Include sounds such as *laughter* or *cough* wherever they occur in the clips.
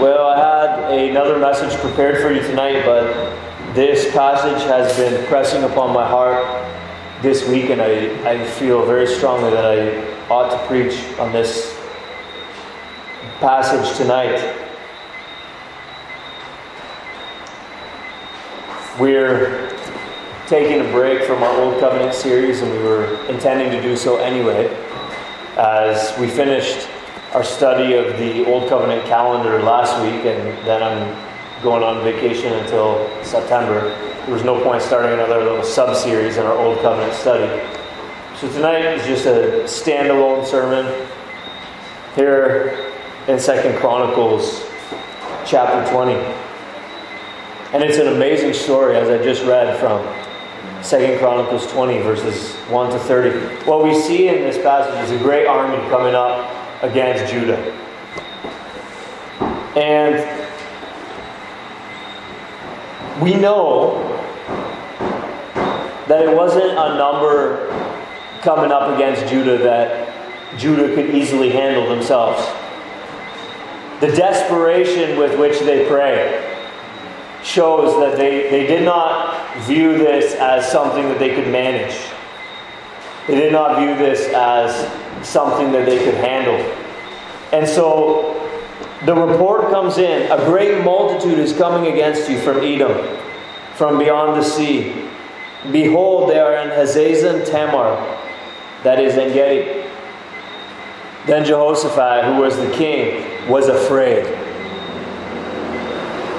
Well, I had another message prepared for you tonight, but this passage has been pressing upon my heart this week, and I, I feel very strongly that I ought to preach on this passage tonight. We're taking a break from our Old Covenant series, and we were intending to do so anyway, as we finished our study of the Old Covenant calendar last week, and then I'm going on vacation until September. There was no point starting another little sub series in our Old Covenant study. So tonight is just a standalone sermon here in Second Chronicles chapter 20. And it's an amazing story, as I just read from Second Chronicles 20, verses 1 to 30. What we see in this passage is a great army coming up against Judah. And we know that it wasn't a number coming up against Judah that Judah could easily handle themselves. The desperation with which they pray shows that they, they did not view this as something that they could manage. They did not view this as something that they could handle. And so the report comes in a great multitude is coming against you from Edom, from beyond the sea. Behold, they are in Hazazon Tamar, that is En Gedi. Then Jehoshaphat, who was the king, was afraid.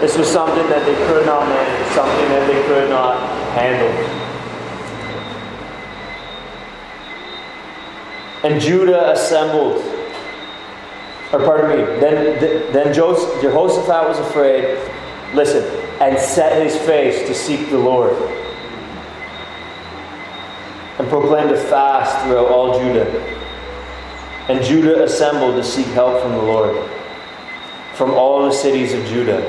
This was something that they could not manage, something that they could not handle. And Judah assembled. Or pardon me. Then, then Jehoshaphat was afraid. Listen, and set his face to seek the Lord. And proclaimed a fast throughout all Judah. And Judah assembled to seek help from the Lord. From all the cities of Judah,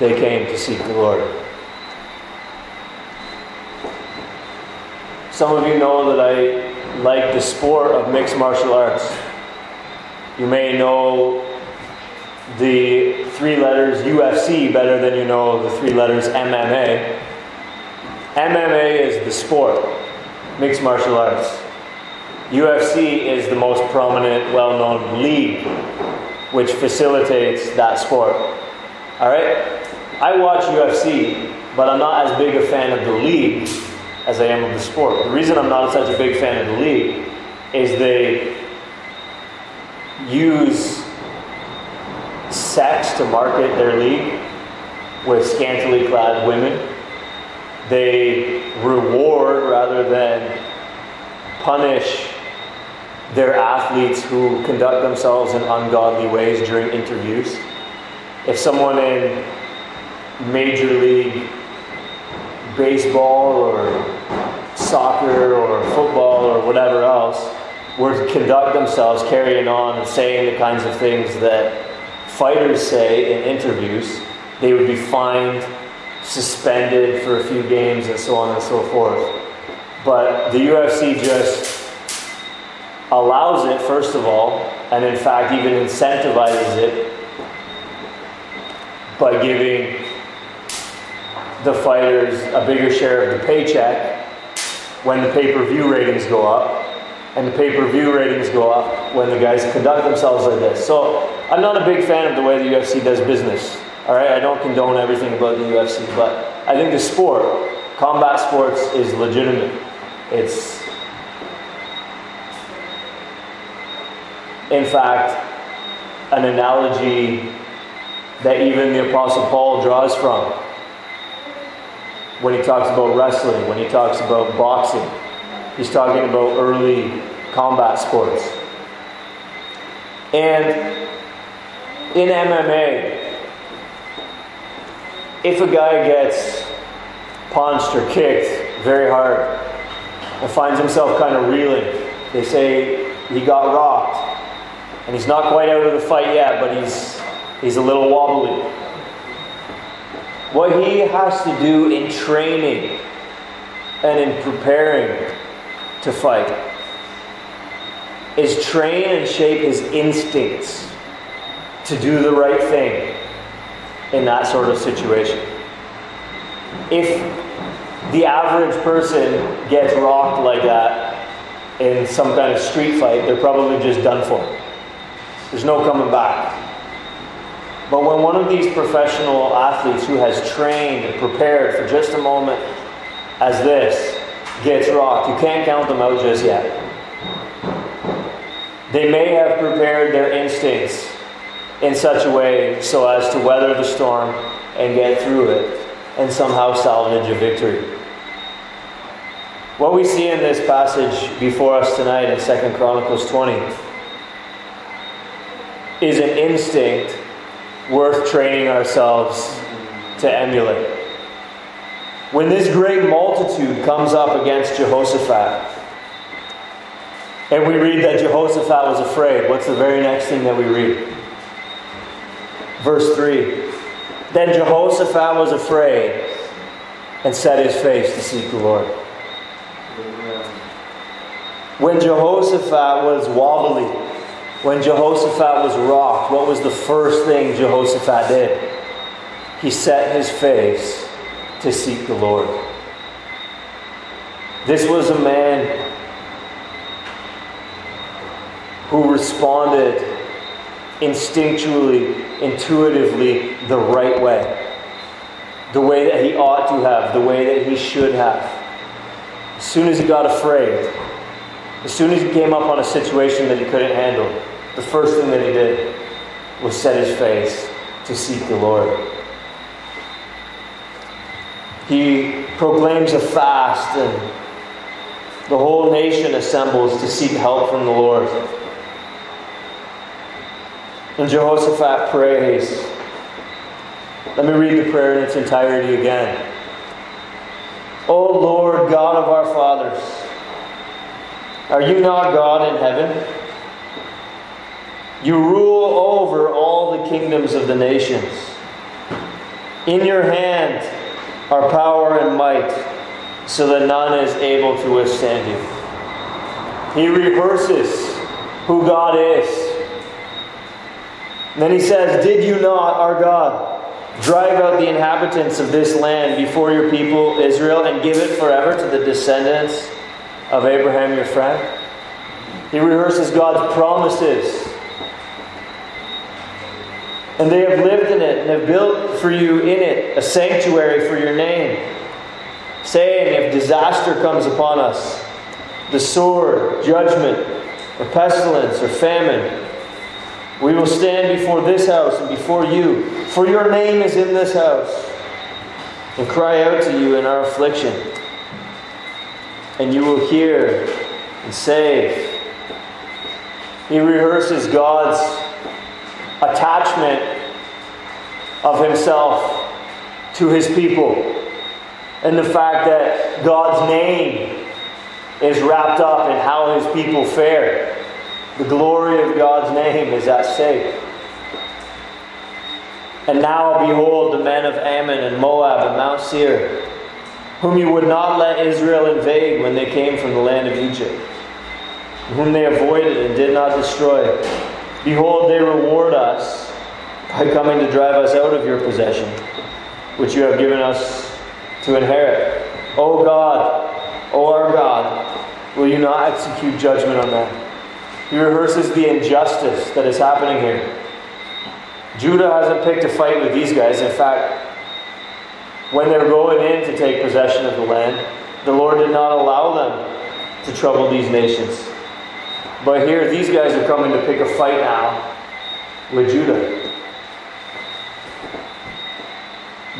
they came to seek the Lord. Some of you know that I like the sport of mixed martial arts. You may know the three letters UFC better than you know the three letters MMA. MMA is the sport, mixed martial arts. UFC is the most prominent, well known league which facilitates that sport. All right? I watch UFC, but I'm not as big a fan of the league as I am of the sport. The reason I'm not such a big fan of the league is they use sex to market their league with scantily clad women. They reward rather than punish their athletes who conduct themselves in ungodly ways during interviews. If someone in Major League Baseball or soccer or football or whatever else were to conduct themselves carrying on and saying the kinds of things that fighters say in interviews, they would be fined, suspended for a few games, and so on and so forth. But the UFC just allows it, first of all, and in fact, even incentivizes it by giving the fighters a bigger share of the paycheck when the pay per view ratings go up, and the pay per view ratings go up when the guys conduct themselves like this. So I'm not a big fan of the way the UFC does business. All right, I don't condone everything about the UFC, but I think the sport, combat sports, is legitimate. It's, in fact, an analogy that even the Apostle Paul draws from when he talks about wrestling, when he talks about boxing. He's talking about early combat sports. And in MMA, if a guy gets punched or kicked very hard and finds himself kind of reeling, they say he got rocked. And he's not quite out of the fight yet, but he's, he's a little wobbly. What he has to do in training and in preparing to fight is train and shape his instincts to do the right thing, in that sort of situation. If the average person gets rocked like that in some kind of street fight, they're probably just done for. There's no coming back. But when one of these professional athletes who has trained and prepared for just a moment as this gets rocked, you can't count them out just yet. They may have prepared their instincts in such a way so as to weather the storm and get through it and somehow salvage a victory. What we see in this passage before us tonight in 2 Chronicles 20 is an instinct worth training ourselves to emulate. When this great multitude comes up against Jehoshaphat, and we read that Jehoshaphat was afraid, what's the very next thing that we read? Verse 3 Then Jehoshaphat was afraid and set his face to seek the Lord. When Jehoshaphat was wobbly, when Jehoshaphat was rocked, what was the first thing Jehoshaphat did? He set his face to seek the Lord. This was a man who responded instinctually, intuitively, the right way. The way that he ought to have, the way that he should have. As soon as he got afraid, as soon as he came up on a situation that he couldn't handle, the first thing that he did was set his face to seek the Lord. He proclaims a fast, and the whole nation assembles to seek help from the Lord. And Jehoshaphat prays. Let me read the prayer in its entirety again. O Lord God of our fathers, are you not God in heaven? You rule over all the kingdoms of the nations. In your hand are power and might, so that none is able to withstand you. He rehearses who God is. Then he says, Did you not, our God, drive out the inhabitants of this land before your people Israel and give it forever to the descendants of Abraham your friend? He rehearses God's promises. And they have lived in it and have built for you in it a sanctuary for your name, saying, If disaster comes upon us, the sword, judgment, or pestilence, or famine, we will stand before this house and before you, for your name is in this house, and cry out to you in our affliction. And you will hear and save. He rehearses God's attachment of himself to his people, and the fact that God's name is wrapped up in how his people fare. The glory of God's name is at stake. And now, behold, the men of Ammon and Moab and Mount Seir, whom you would not let Israel invade when they came from the land of Egypt, whom they avoided and did not destroy. Behold, they reward us by coming to drive us out of your possession, which you have given us to inherit. O God, O our God, will you not execute judgment on them? He rehearses the injustice that is happening here. Judah hasn't picked a fight with these guys. In fact, when they're going in to take possession of the land, the Lord did not allow them to trouble these nations. But here, these guys are coming to pick a fight now with Judah.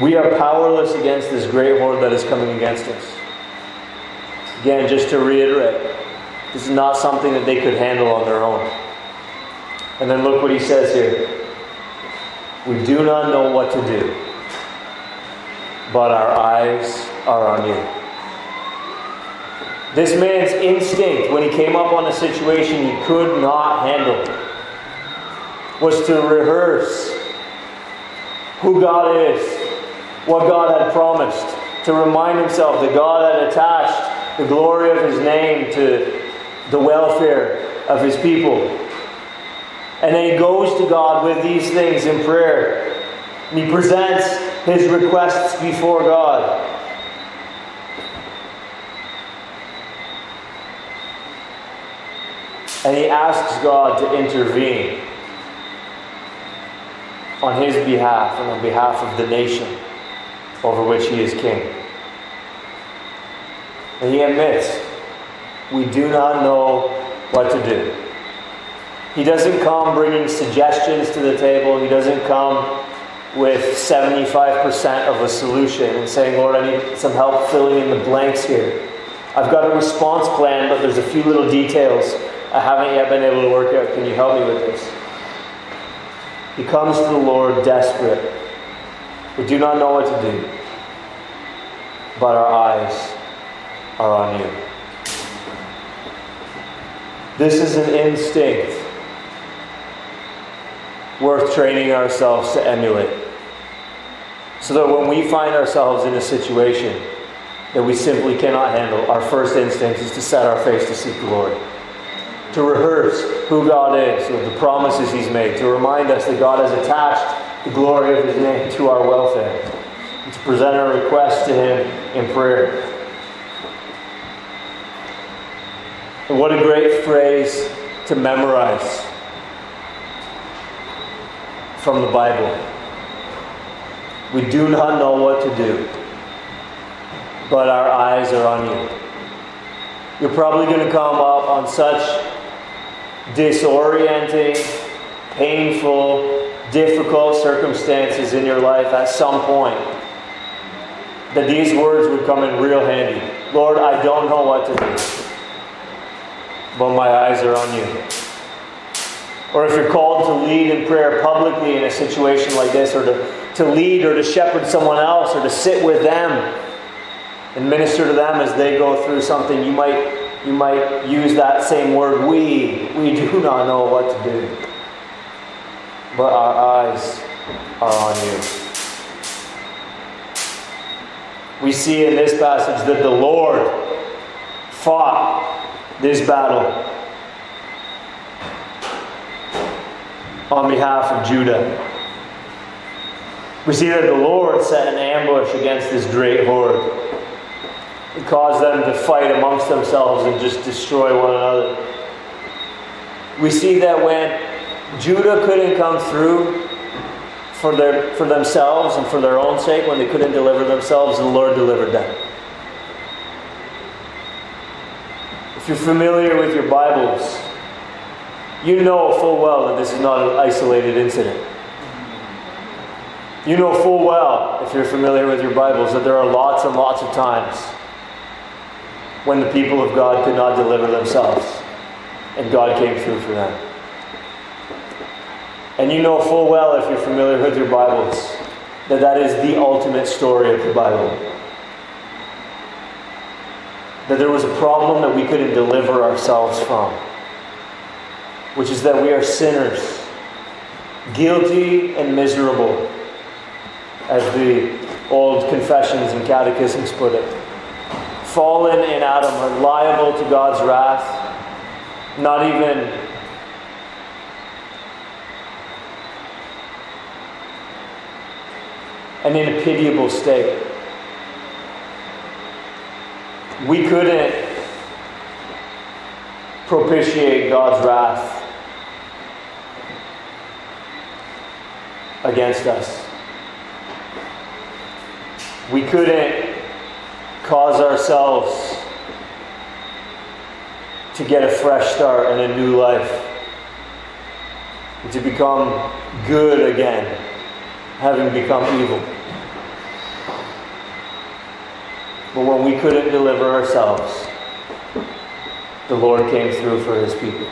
We are powerless against this great horde that is coming against us. Again, just to reiterate, this is not something that they could handle on their own. And then look what he says here. We do not know what to do, but our eyes are on you. This man's instinct, when he came up on a situation he could not handle, was to rehearse who God is, what God had promised, to remind himself that God had attached the glory of his name to the welfare of his people. And then he goes to God with these things in prayer. And he presents his requests before God. And he asks God to intervene on his behalf and on behalf of the nation over which he is king. And he admits, we do not know what to do. He doesn't come bringing suggestions to the table. He doesn't come with 75% of a solution and saying, Lord, I need some help filling in the blanks here. I've got a response plan, but there's a few little details I haven't yet been able to work out. Can you help me with this? He comes to the Lord desperate. We do not know what to do, but our eyes are on you. This is an instinct worth training ourselves to emulate. So that when we find ourselves in a situation that we simply cannot handle, our first instinct is to set our face to seek the Lord. To rehearse who God is, with the promises He's made, to remind us that God has attached the glory of His name to our welfare, and to present our requests to Him in prayer. And what a great phrase to memorize from the Bible. We do not know what to do, but our eyes are on you. You're probably going to come up on such disorienting, painful, difficult circumstances in your life at some point that these words would come in real handy. Lord, I don't know what to do, but my eyes are on you. Or if you're called to lead in prayer publicly in a situation like this, or to, to lead or to shepherd someone else, or to sit with them and minister to them as they go through something, you might, you might use that same word, we. We do *laughs* not know what to do. But our eyes are on you. We see in this passage that the Lord fought this battle on behalf of Judah. We see that the Lord set an ambush against this great horde. It caused them to fight amongst themselves and just destroy one another. We see that when Judah couldn't come through for, their, for themselves and for their own sake, when they couldn't deliver themselves, the Lord delivered them. If you're familiar with your Bibles, you know full well that this is not an isolated incident. You know full well, if you're familiar with your Bibles, that there are lots and lots of times when the people of God could not deliver themselves, and God came through for them. And you know full well, if you're familiar with your Bibles, that that is the ultimate story of the Bible. That there was a problem that we couldn't deliver ourselves from which is that we are sinners, guilty and miserable, as the old confessions and catechisms put it. Fallen in Adam, are liable to God's wrath, not even and in a pitiable state. We couldn't propitiate God's wrath against us. We couldn't cause ourselves to get a fresh start and a new life, to become good again, having become evil. But when we couldn't deliver ourselves, the Lord came through for his people.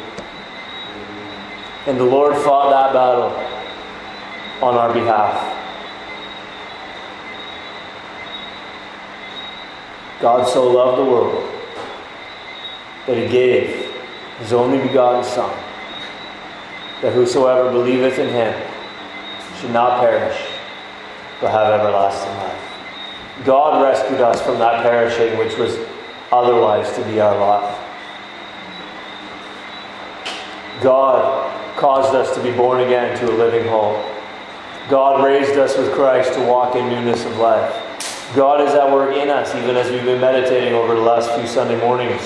And the Lord fought that battle on our behalf. God so loved the world that he gave his only begotten Son, that whosoever believeth in him should not perish, but have everlasting life. God rescued us from that perishing which was otherwise to be our lot. God caused us to be born again to a living hope God raised us with Christ to walk in newness of life. God is at work in us, even as we've been meditating over the last few Sunday mornings,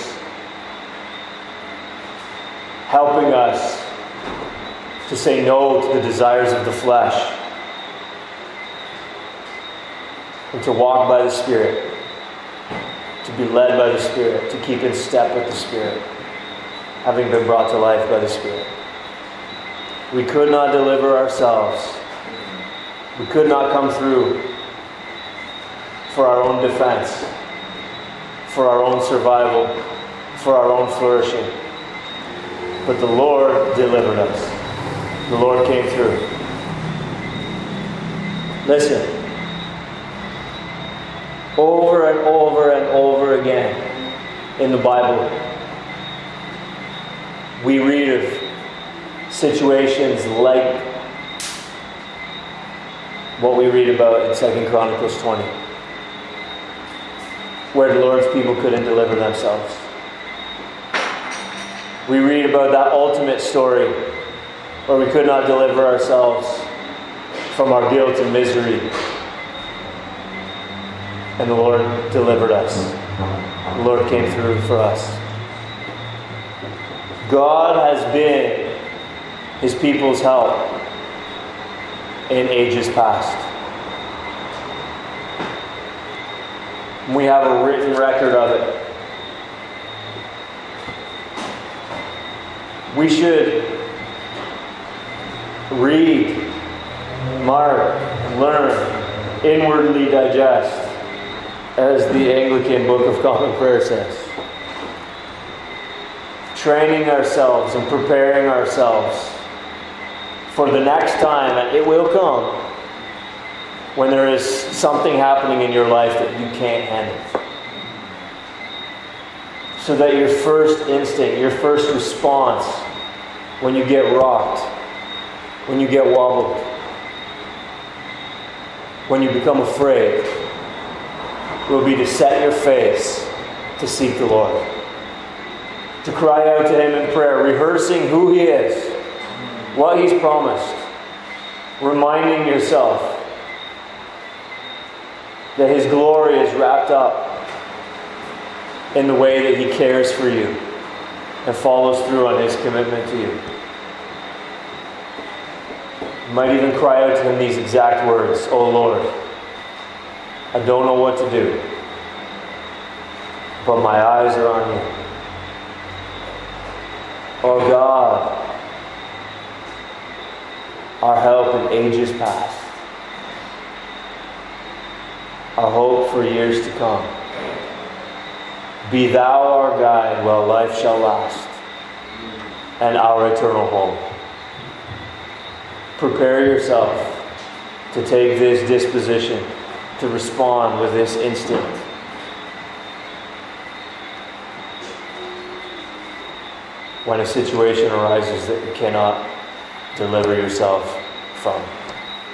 helping us to say no to the desires of the flesh and to walk by the Spirit, to be led by the Spirit, to keep in step with the Spirit, having been brought to life by the Spirit. We could not deliver ourselves. We could not come through for our own defense, for our own survival, for our own flourishing. But the Lord delivered us. The Lord came through. Listen. Over and over and over again in the Bible, we read of situations like what we read about in 2 Chronicles 20, where the Lord's people couldn't deliver themselves. We read about that ultimate story where we could not deliver ourselves from our guilt and misery. And the Lord delivered us. The Lord came through for us. God has been his people's help in ages past. We have a written record of it. We should read, mark, learn, inwardly digest, as the Anglican Book of Common Prayer says. Training ourselves and preparing ourselves for the next time, and it will come, when there is something happening in your life that you can't handle. So that your first instinct, your first response, when you get rocked, when you get wobbled, when you become afraid, will be to set your face to seek the Lord. To cry out to Him in prayer, rehearsing who He is what He's promised, reminding yourself that His glory is wrapped up in the way that He cares for you and follows through on His commitment to you. You might even cry out to Him these exact words Oh Lord, I don't know what to do, but my eyes are on you. Oh God, our help in ages past, our hope for years to come. Be thou our guide while life shall last, and our eternal home. Prepare yourself to take this disposition, to respond with this instinct. When a situation arises that you cannot deliver yourself from.